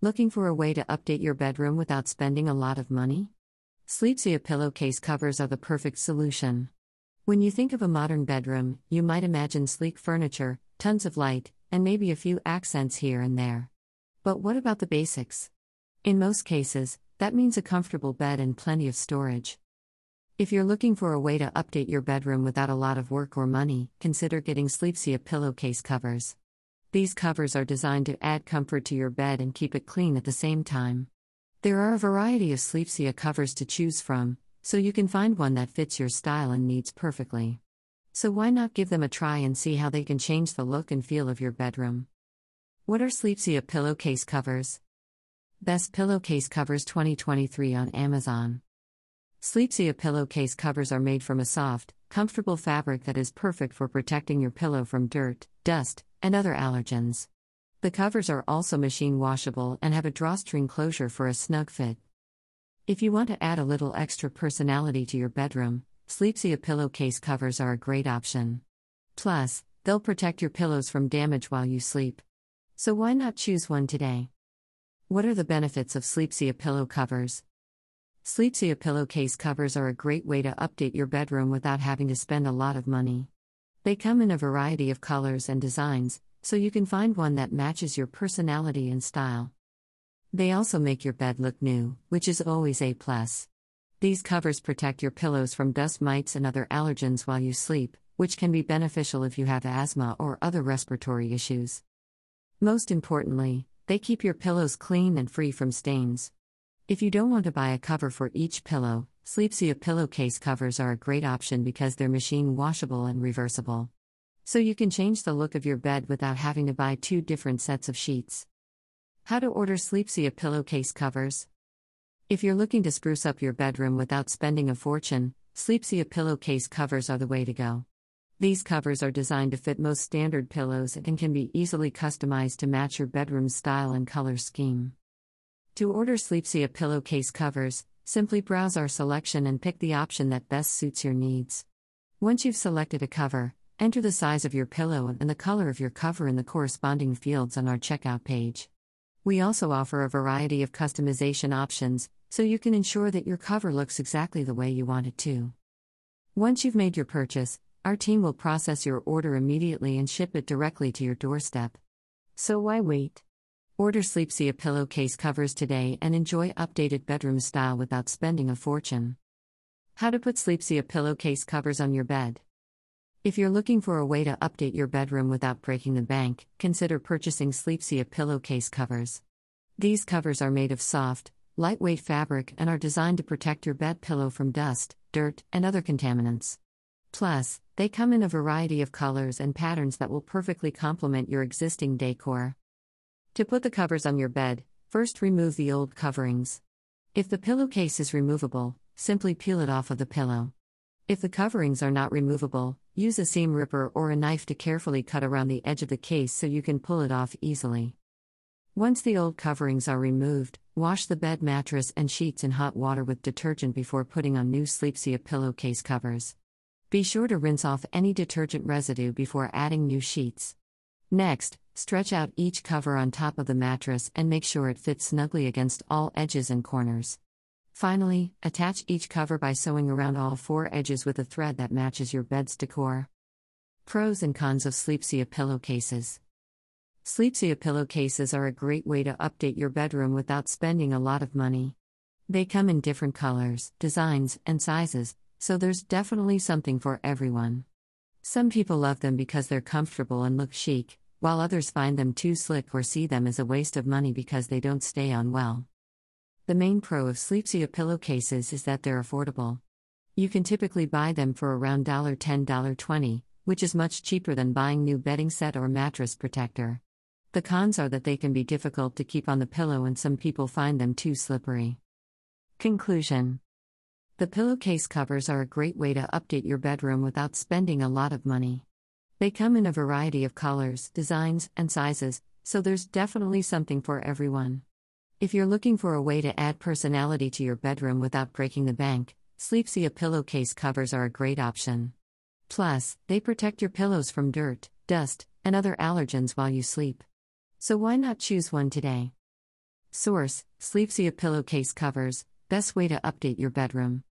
Looking for a way to update your bedroom without spending a lot of money? Sleepsia pillowcase covers are the perfect solution. When you think of a modern bedroom, you might imagine sleek furniture, tons of light, and maybe a few accents here and there. But what about the basics? In most cases, that means a comfortable bed and plenty of storage. If you're looking for a way to update your bedroom without a lot of work or money, consider getting Sleepsia pillowcase covers. These covers are designed to add comfort to your bed and keep it clean at the same time. There are a variety of Sleepsia covers to choose from, so you can find one that fits your style and needs perfectly. So why not give them a try and see how they can change the look and feel of your bedroom? What are Sleepsia pillowcase covers? Best Pillowcase Covers 2023 on Amazon. Sleepsia pillowcase covers are made from a soft, comfortable fabric that is perfect for protecting your pillow from dirt, dust, and other allergens. The covers are also machine washable and have a drawstring closure for a snug fit. If you want to add a little extra personality to your bedroom, Sleepsia pillowcase covers are a great option. Plus, they'll protect your pillows from damage while you sleep. So why not choose one today? What are the benefits of Sleepsia pillow covers? Sleepsia pillowcase covers are a great way to update your bedroom without having to spend a lot of money. They come in a variety of colors and designs, so you can find one that matches your personality and style. They also make your bed look new, which is always a plus. These covers protect your pillows from dust mites and other allergens while you sleep, which can be beneficial if you have asthma or other respiratory issues. Most importantly, they keep your pillows clean and free from stains. If you don't want to buy a cover for each pillow, Sleepsia pillowcase covers are a great option because they're machine washable and reversible. So you can change the look of your bed without having to buy two different sets of sheets. How to order Sleepsia pillowcase covers. If you're looking to spruce up your bedroom without spending a fortune, Sleepsia pillowcase covers are the way to go. These covers are designed to fit most standard pillows and can be easily customized to match your bedroom's style and color scheme. To order Sleepsia pillowcase covers, simply browse our selection and pick the option that best suits your needs. Once you've selected a cover, enter the size of your pillow and the color of your cover in the corresponding fields on our checkout page. We also offer a variety of customization options, so you can ensure that your cover looks exactly the way you want it to. Once you've made your purchase, our team will process your order immediately and ship it directly to your doorstep. So why wait? Order Sleepsia pillowcase covers today and enjoy updated bedroom style without spending a fortune. How to put Sleepsia pillowcase covers on your bed. If you're looking for a way to update your bedroom without breaking the bank, consider purchasing Sleepsia pillowcase covers. These covers are made of soft, lightweight fabric and are designed to protect your bed pillow from dust, dirt, and other contaminants. Plus, they come in a variety of colors and patterns that will perfectly complement your existing decor. To put the covers on your bed, first remove the old coverings. If the pillowcase is removable, simply peel it off of the pillow. If the coverings are not removable, use a seam ripper or a knife to carefully cut around the edge of the case so you can pull it off easily. Once the old coverings are removed, wash the bed mattress and sheets in hot water with detergent before putting on new Sleepsia pillowcase covers. Be sure to rinse off any detergent residue before adding new sheets. Next, stretch out each cover on top of the mattress and make sure it fits snugly against all edges and corners. Finally, attach each cover by sewing around all four edges with a thread that matches your bed's decor. Pros and cons of Sleepsia pillowcases. Sleepsia pillowcases are a great way to update your bedroom without spending a lot of money. They come in different colors, designs, and sizes, so there's definitely something for everyone. Some people love them because they're comfortable and look chic, while others find them too slick or see them as a waste of money because they don't stay on well. The main pro of Sleepsia pillowcases is that they're affordable. You can typically buy them for around $10 20, which is much cheaper than buying new bedding set or mattress protector. The cons are that they can be difficult to keep on the pillow and some people find them too slippery. Conclusion the pillowcase covers are a great way to update your bedroom without spending a lot of money. They come in a variety of colors, designs, and sizes, so there's definitely something for everyone. If you're looking for a way to add personality to your bedroom without breaking the bank, Sleepsia pillowcase covers are a great option. Plus, they protect your pillows from dirt, dust, and other allergens while you sleep. So why not choose one today? Source Sleepsia Pillowcase Covers, best way to update your bedroom.